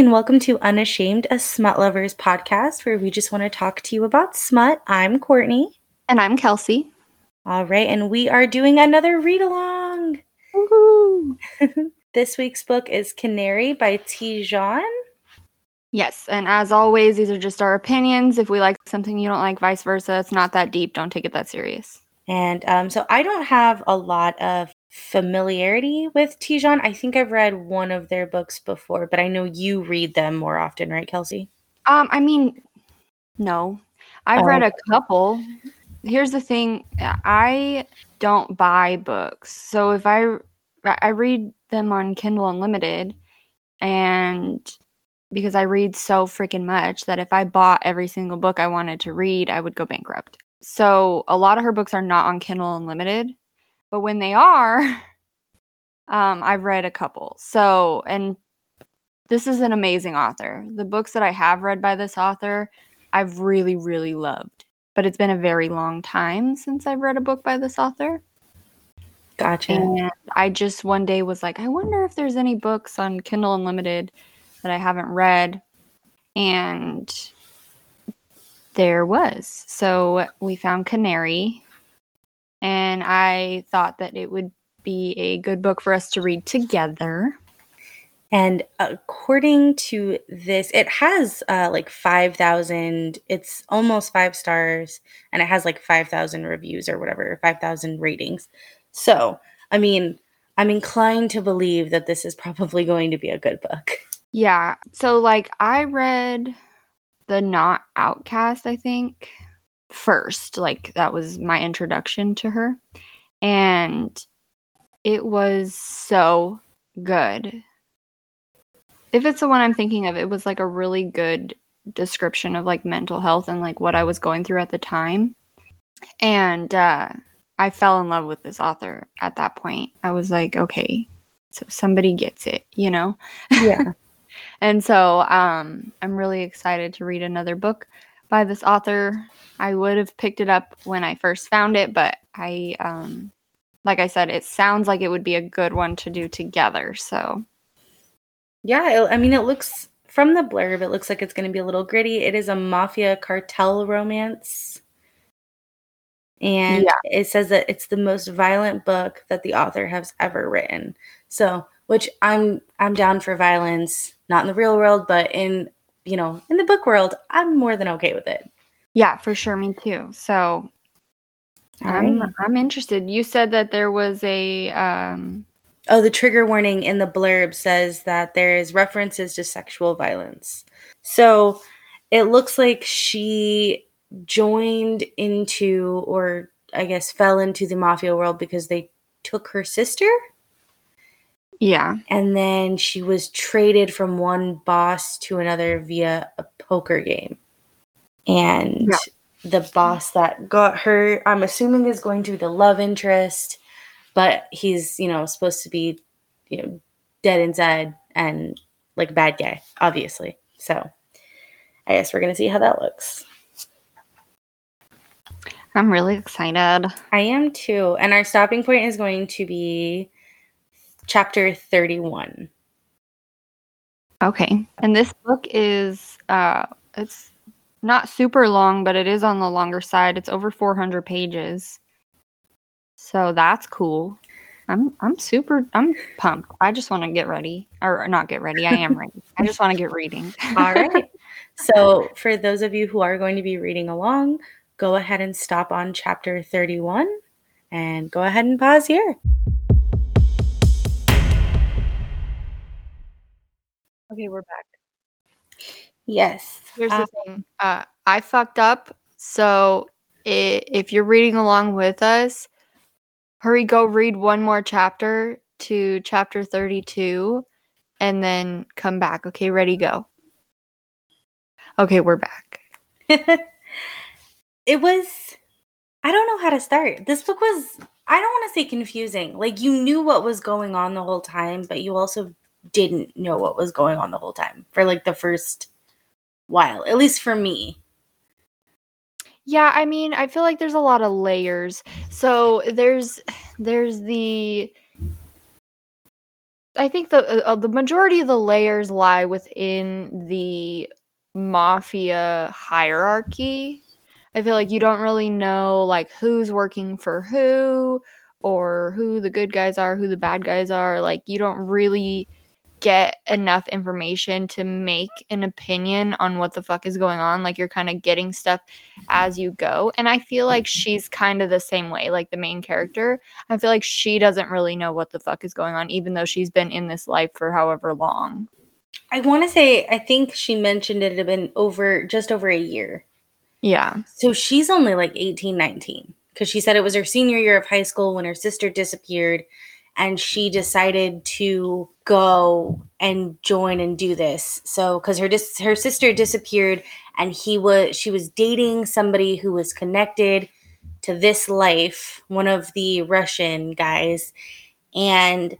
and welcome to Unashamed, a smut lovers podcast where we just want to talk to you about smut. I'm Courtney. And I'm Kelsey. All right, and we are doing another read along. this week's book is Canary by Tijan. Yes, and as always, these are just our opinions. If we like something you don't like, vice versa. It's not that deep. Don't take it that serious. And um, so I don't have a lot of familiarity with Tijan. I think I've read one of their books before, but I know you read them more often, right, Kelsey? Um, I mean, no. I've oh. read a couple. Here's the thing, I don't buy books. So if I I read them on Kindle Unlimited and because I read so freaking much that if I bought every single book I wanted to read, I would go bankrupt. So a lot of her books are not on Kindle Unlimited. But when they are, um, I've read a couple. So, and this is an amazing author. The books that I have read by this author, I've really, really loved. But it's been a very long time since I've read a book by this author. Gotcha. And I just one day was like, I wonder if there's any books on Kindle Unlimited that I haven't read. And there was. So we found Canary and I thought that it would be a good book for us to read together. And according to this, it has uh, like 5,000, it's almost five stars, and it has like 5,000 reviews or whatever, 5,000 ratings. So, I mean, I'm inclined to believe that this is probably going to be a good book. Yeah. So, like, I read The Not Outcast, I think first. Like that was my introduction to her. And it was so good. If it's the one I'm thinking of, it was like a really good description of like mental health and like what I was going through at the time. And uh I fell in love with this author at that point. I was like, okay, so somebody gets it, you know? Yeah. and so um I'm really excited to read another book by this author. I would have picked it up when I first found it, but I, um, like I said, it sounds like it would be a good one to do together. So, yeah, I mean, it looks from the blurb, it looks like it's going to be a little gritty. It is a mafia cartel romance. And yeah. it says that it's the most violent book that the author has ever written. So, which I'm I'm down for violence, not in the real world, but in you know, in the book world, I'm more than okay with it. Yeah, for sure. Me too. So I'm right. I'm interested. You said that there was a um Oh, the trigger warning in the blurb says that there is references to sexual violence. So it looks like she joined into or I guess fell into the mafia world because they took her sister yeah. And then she was traded from one boss to another via a poker game. And yeah. the boss that got her, I'm assuming, is going to be the love interest, but he's, you know, supposed to be, you know, dead inside and like a bad guy, obviously. So I guess we're going to see how that looks. I'm really excited. I am too. And our stopping point is going to be chapter 31. Okay. And this book is uh it's not super long, but it is on the longer side. It's over 400 pages. So that's cool. I'm I'm super I'm pumped. I just want to get ready or not get ready. I am ready. I just want to get reading. All right. So for those of you who are going to be reading along, go ahead and stop on chapter 31 and go ahead and pause here. Okay, we're back. Yes. Here's the um, thing. Uh, I fucked up. So if you're reading along with us, hurry, go read one more chapter to chapter 32 and then come back. Okay, ready, go. Okay, we're back. it was, I don't know how to start. This book was, I don't want to say confusing. Like, you knew what was going on the whole time, but you also didn't know what was going on the whole time for like the first while, at least for me. Yeah, I mean, I feel like there's a lot of layers. So there's there's the I think the uh, the majority of the layers lie within the mafia hierarchy. I feel like you don't really know like who's working for who or who the good guys are, who the bad guys are. Like you don't really get enough information to make an opinion on what the fuck is going on. Like you're kind of getting stuff as you go. And I feel like she's kind of the same way, like the main character. I feel like she doesn't really know what the fuck is going on, even though she's been in this life for however long. I want to say, I think she mentioned it had been over just over a year. Yeah. So she's only like 18, 19 because she said it was her senior year of high school when her sister disappeared and she decided to go and join and do this. So cuz her dis- her sister disappeared and he was she was dating somebody who was connected to this life, one of the Russian guys and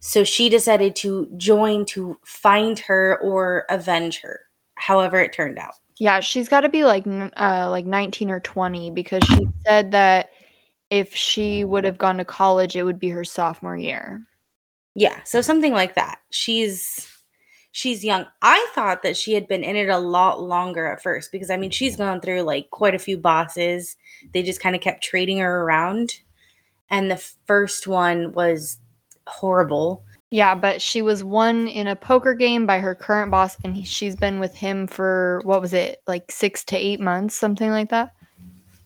so she decided to join to find her or avenge her. However it turned out. Yeah, she's got to be like uh like 19 or 20 because she said that if she would have gone to college it would be her sophomore year. Yeah, so something like that. She's she's young. I thought that she had been in it a lot longer at first because I mean she's gone through like quite a few bosses. They just kind of kept trading her around. And the first one was horrible. Yeah, but she was won in a poker game by her current boss, and he, she's been with him for what was it, like six to eight months, something like that.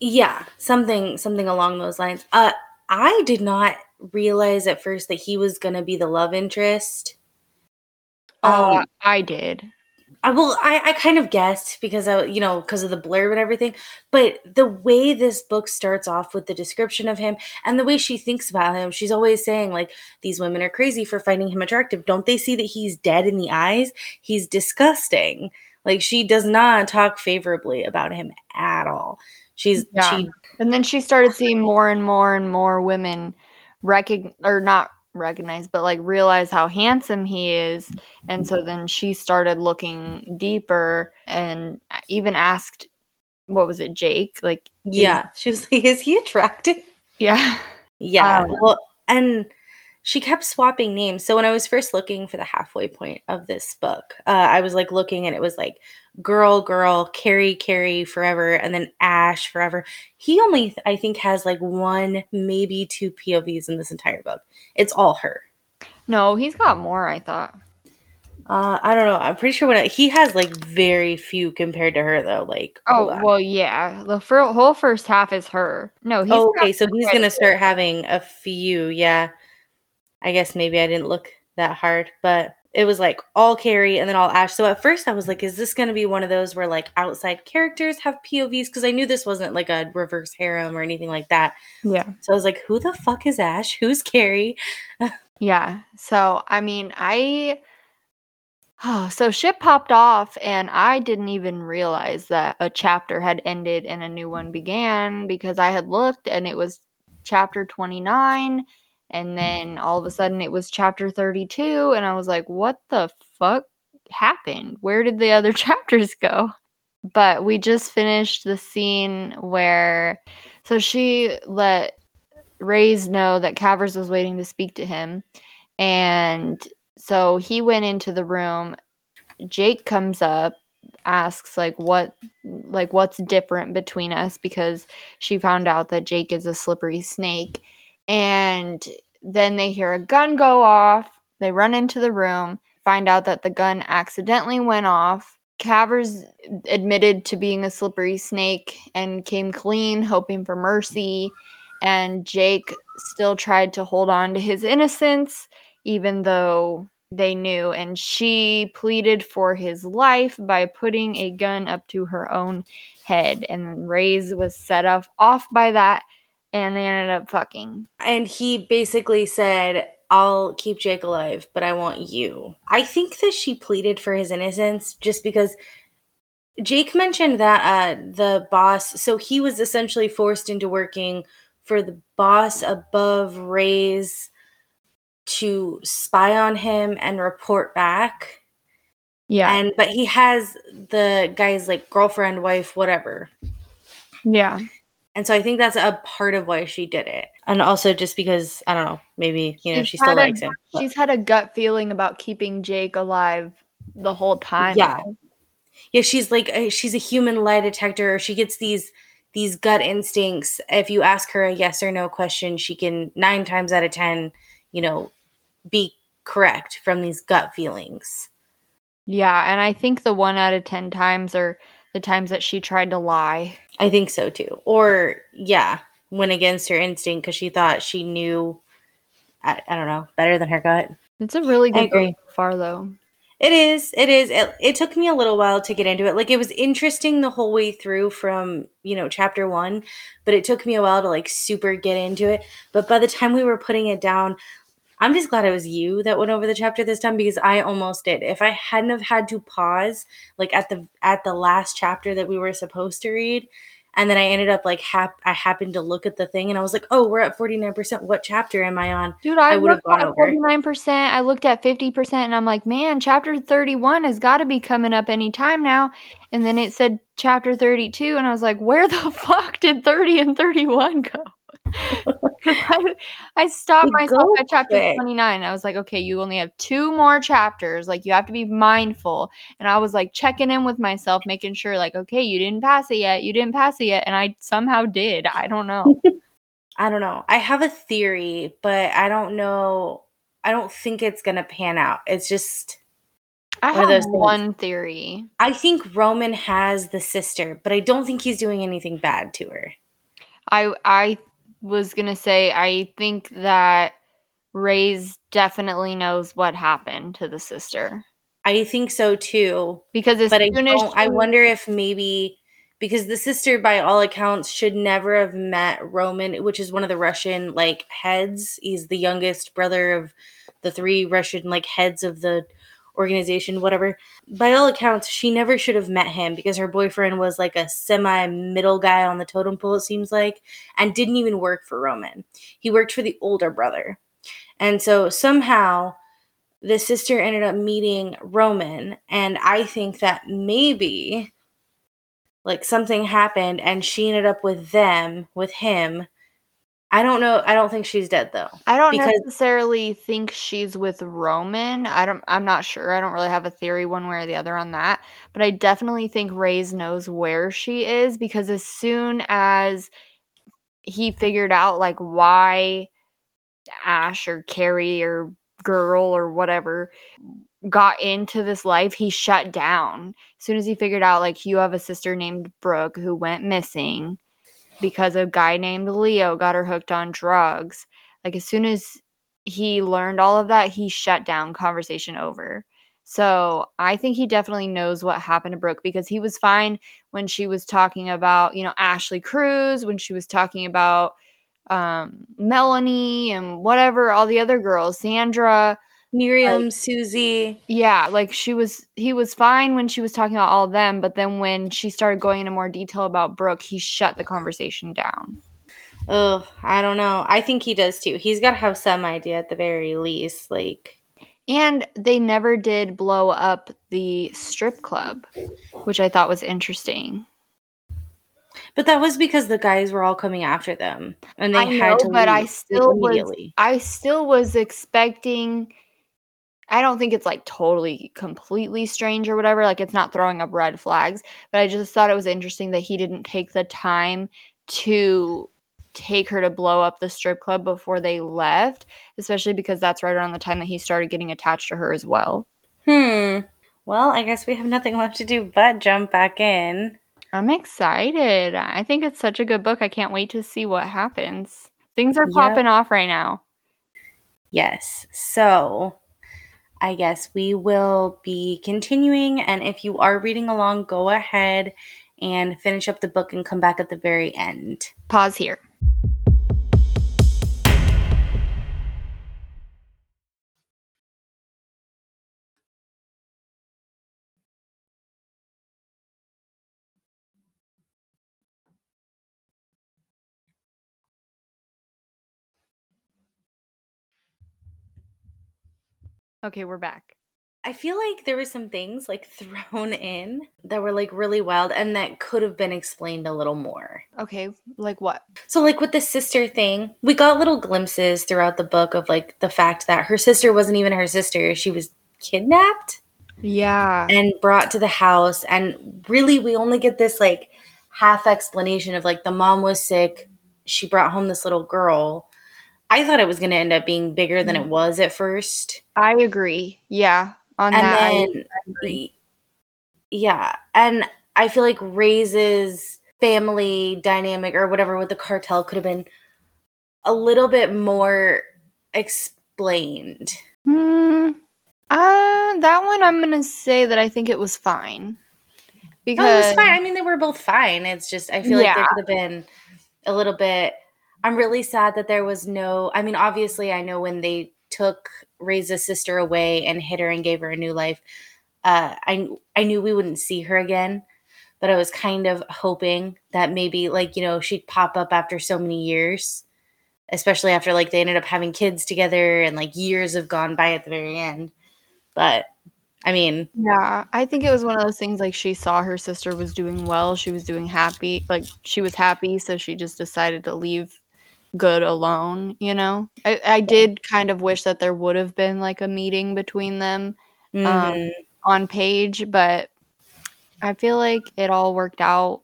Yeah, something something along those lines. Uh, I did not realize at first that he was gonna be the love interest. Oh, um, I did. I well, I, I kind of guessed because I, you know, because of the blurb and everything. But the way this book starts off with the description of him and the way she thinks about him, she's always saying like, "These women are crazy for finding him attractive. Don't they see that he's dead in the eyes? He's disgusting." Like she does not talk favorably about him at all. She's yeah. she, and then she started seeing more and more and more women recognize or not recognize, but like realize how handsome he is. And so then she started looking deeper and even asked, what was it, Jake? Like, yeah, she was like, is he attractive? Yeah. Yeah. Um, well, and she kept swapping names. So when I was first looking for the halfway point of this book, uh, I was like looking and it was like girl, girl, Carrie, Carrie forever, and then Ash forever. He only, I think, has like one, maybe two POVs in this entire book. It's all her. No, he's got more, I thought. Uh, I don't know. I'm pretty sure when I, he has like very few compared to her though. Like, oh well, yeah. The fir- whole first half is her. No, he's oh, okay. So he's gonna start having a few. Yeah, I guess maybe I didn't look that hard, but it was like all Carrie and then all Ash. So at first I was like, is this going to be one of those where like outside characters have POVs? Because I knew this wasn't like a reverse harem or anything like that. Yeah. So I was like, who the fuck is Ash? Who's Carrie? yeah. So I mean, I. Oh, so shit popped off, and I didn't even realize that a chapter had ended and a new one began because I had looked and it was chapter 29 and then all of a sudden it was chapter 32 and i was like what the fuck happened? Where did the other chapters go? But we just finished the scene where so she let Rays know that Cavers was waiting to speak to him. And so he went into the room. Jake comes up asks like what like what's different between us? Because she found out that Jake is a slippery snake. And then they hear a gun go off. They run into the room, find out that the gun accidentally went off. Cavers admitted to being a slippery snake and came clean, hoping for mercy. And Jake still tried to hold on to his innocence, even though they knew. And she pleaded for his life by putting a gun up to her own head. And Rays was set off, off by that and they ended up fucking. And he basically said, I'll keep Jake alive, but I want you. I think that she pleaded for his innocence just because Jake mentioned that uh, the boss, so he was essentially forced into working for the boss above Rays to spy on him and report back. Yeah. And but he has the guy's like girlfriend, wife, whatever. Yeah And so I think that's a part of why she did it. And also just because, I don't know, maybe, you know, She's she still had a- likes him. She's had a gut feeling about keeping Jake alive the whole time. Yeah. Yeah, she's like she's a human lie detector. She gets these these gut instincts. If you ask her a yes or no question, she can 9 times out of 10, you know, be correct from these gut feelings. Yeah, and I think the one out of 10 times are the times that she tried to lie. I think so too. Or yeah, went against her instinct because she thought she knew. I, I don't know better than her gut. It's a really good so far, though. It is. It is. It, it took me a little while to get into it. Like it was interesting the whole way through from you know chapter one, but it took me a while to like super get into it. But by the time we were putting it down, I'm just glad it was you that went over the chapter this time because I almost did. If I hadn't have had to pause like at the at the last chapter that we were supposed to read, and then I ended up like hap- I happened to look at the thing and I was like, oh, we're at 49%. What chapter am I on? Dude, I, I would've looked gone at over. 49%. I looked at 50%, and I'm like, man, chapter 31 has got to be coming up any time now. And then it said chapter 32, and I was like, where the fuck did 30 and 31 go? I, I stopped They myself at chapter quick. 29. I was like, okay, you only have two more chapters. Like, you have to be mindful. And I was like checking in with myself, making sure, like, okay, you didn't pass it yet. You didn't pass it yet. And I somehow did. I don't know. I don't know. I have a theory, but I don't know. I don't think it's going to pan out. It's just I have one theory. I think Roman has the sister, but I don't think he's doing anything bad to her. I I was gonna say I think that Ray's definitely knows what happened to the sister I think so too. because as But I don't I wonder if maybe because the sister by all accounts should never have met Roman, which is one of the Russian like heads. He's the youngest brother of the three Russian like heads of the organization whatever. By all accounts, she never should have met him because her boyfriend was like a semi middle guy on the totem pole it seems like and didn't even work for Roman. He worked for the older brother. And so somehow the sister ended up meeting Roman, and I think that maybe like something happened and she ended up with them, with him. I don't know. I don't think she's dead though. I don't because- necessarily think she's with Roman. I don't I'm not sure. I don't really have a theory one way or the other on that, but I definitely think Ray's knows where she is because as soon as he figured out like why Ash or Carrie or girl or whatever got into this life, he shut down. As soon as he figured out like you have a sister named Brooke who went missing because a guy named Leo got her hooked on drugs. Like as soon as he learned all of that, he shut down conversation over. So I think he definitely knows what happened to Brooke because he was fine when she was talking about, you know, Ashley Cruz, when she was talking about um Melanie and whatever, all the other girls, Sandra. Miriam, Susie. Yeah, like she was he was fine when she was talking about all of them, but then when she started going into more detail about Brooke, he shut the conversation down. Oh, I don't know. I think he does too. He's got to have some idea at the very least. Like, And they never did blow up the strip club, which I thought was interesting. but that was because the guys were all coming after them, and they I had know, to. but I still was- immediately. I still was expecting I don't think it's like totally completely strange or whatever, like it's not throwing up red flags, but I just thought it was interesting that he didn't take the time to take her to blow up the strip club before they left, especially because that's right around the time that he started getting attached to her as well. Hmm. Well, I guess we have nothing left to do but jump back in. I'm excited. I think it's such a good book. I can't wait to see what happens. Things are Yep. popping off right now. Yes. So I guess we will be continuing. And if you are reading along, go ahead and finish up the book and come back at the very end. Pause here. Okay, we're back. I feel like there were some things like thrown in that were like really wild and that could have been explained a little more. Okay, like what? So, like with the sister thing, we got little glimpses throughout the book of like the fact that her sister wasn't even her sister. She was kidnapped Yeah. and brought to the house. And really, we only get this like half explanation of like the mom was sick. She brought home this little girl. I thought it was going to end up being bigger than it was at first. I agree. Yeah. On and that, I- then yeah and i feel like raises family dynamic or whatever with the cartel could have been a little bit more explained Hmm. Uh, that one I'm gonna say that I think it was fine. no, it Because was fine i mean they were both fine it's just i feel like there could have been a little bit i'm really sad that there was no i mean obviously i know when they took raisa's sister away and hid her and gave her a new life uh i i knew we wouldn't see her again but i was kind of hoping that maybe like you know she'd pop up after so many years especially after like they ended up having kids together and like years have gone by at the very end. But i mean yeah, I think it was one of those things like she saw her sister was doing well, she was doing happy, like she was happy, so she just decided to leave good alone, you know? I, I did kind of wish that there would have been like a meeting between them mhm. on page, but I feel like it all worked out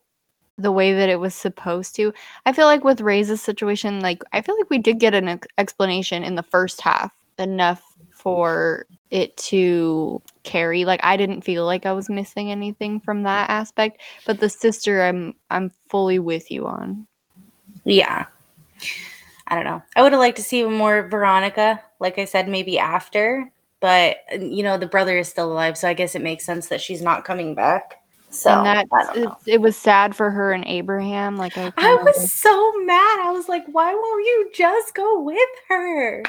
the way that it was supposed to. I feel like with Ray's situation, like I feel like we did get an ex- explanation in the first half enough for it to carry. Like I didn't feel like I was missing anything from that aspect, but the sister I'm I'm fully with you on. Yeah. I don't know. I would have liked to see more Veronica, like I said, maybe after. But you know, the brother is still alive, so I guess it makes sense that she's not coming back. So and that I don't know. it, it was sad for her and Abraham. Like I, I was so mad. I was like, why won't you just go with her?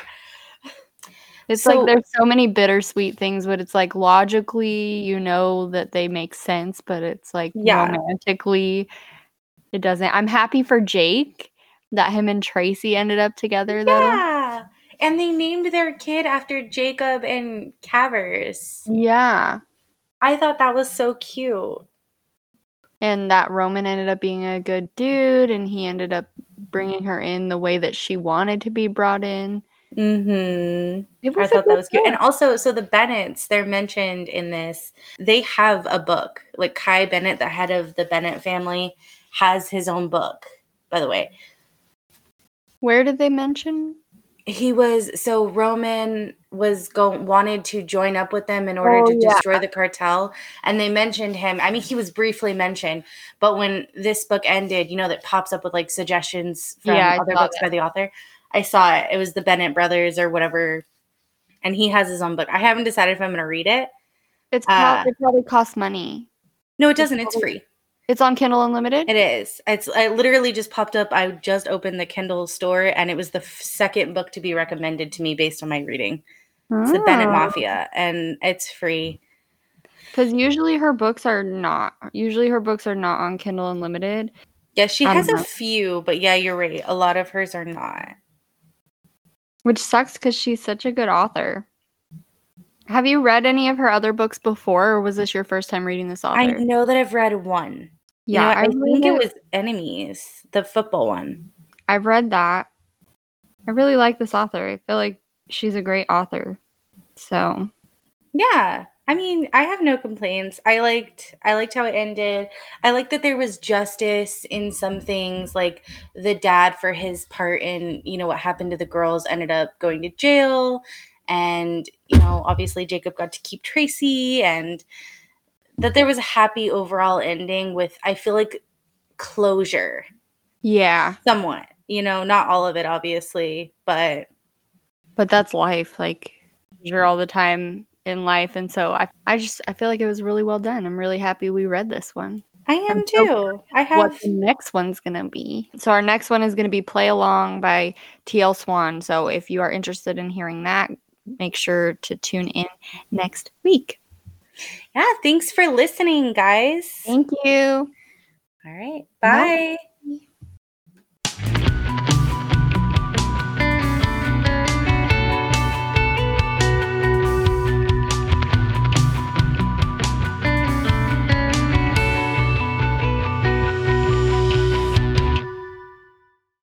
It's So- like there's so many bittersweet things, but it's like logically, you know that they make sense, but it's like Yeah. romantically, it doesn't. I'm happy for Jake that him and Tracy ended up together though. Yeah. And they named their kid after Jacob and Cavers. Yeah. I thought that was so cute. And that Roman ended up being a good dude and he ended up bringing her in the way that she wanted to be brought in. Mm-hmm. It I thought that was cute. And also, so the Bennetts, they're mentioned in this. They have a book. Like Kai Bennett, the head of the Bennett family, has his own book, by the way. Where did they mention? He was so Roman was going wanted to join up with them in order Oh, to yeah. destroy the cartel. And they mentioned him. I mean, he was briefly mentioned, but when this book ended, you know, that pops up with like suggestions from Yeah, other books by the author. I saw it. It was the Bennett brothers or whatever. And he has his own book. I haven't decided if I'm gonna read it. It's Uh, it probably costs money. No, it doesn't. It's free. It's on Kindle Unlimited. It is. It's. I literally just popped up. I just opened the Kindle store, and it was the f- second book to be recommended to me based on my reading. It's the Bennett Ah. Mafia, and it's free. Because usually her books are not. Usually her books are not on Kindle Unlimited. Yeah, she has a know. few, but yeah, you're right. A lot of hers are not. Which sucks because she's such a good author. Have you read any of her other books before, or was this your first time reading this author? I know that I've read one. You know yeah, what? I, I think it was Enemies, the football one. I've read that. I really like this author. I feel like she's a great author. So Yeah. I mean, I have no complaints. I liked I liked how it ended. I liked that there was justice in some things like the dad for his part in, you know, what happened to the girls ended up going to jail and, you know, obviously Jacob got to keep Tracy and that there was a happy overall ending with I feel like closure yeah, somewhat. You know, not all of it obviously, but but that's life. Like you're all the time in life, and so I, I just I feel like it was really well done. I'm really happy we read this one. I am I'm so too. I have what the next one's gonna be. So our next one is gonna be Play Along by TL Swan. So if you are interested in hearing that, make sure to tune in next week. Yeah, thanks for listening, guys. Thank you. All right. Bye. Bye.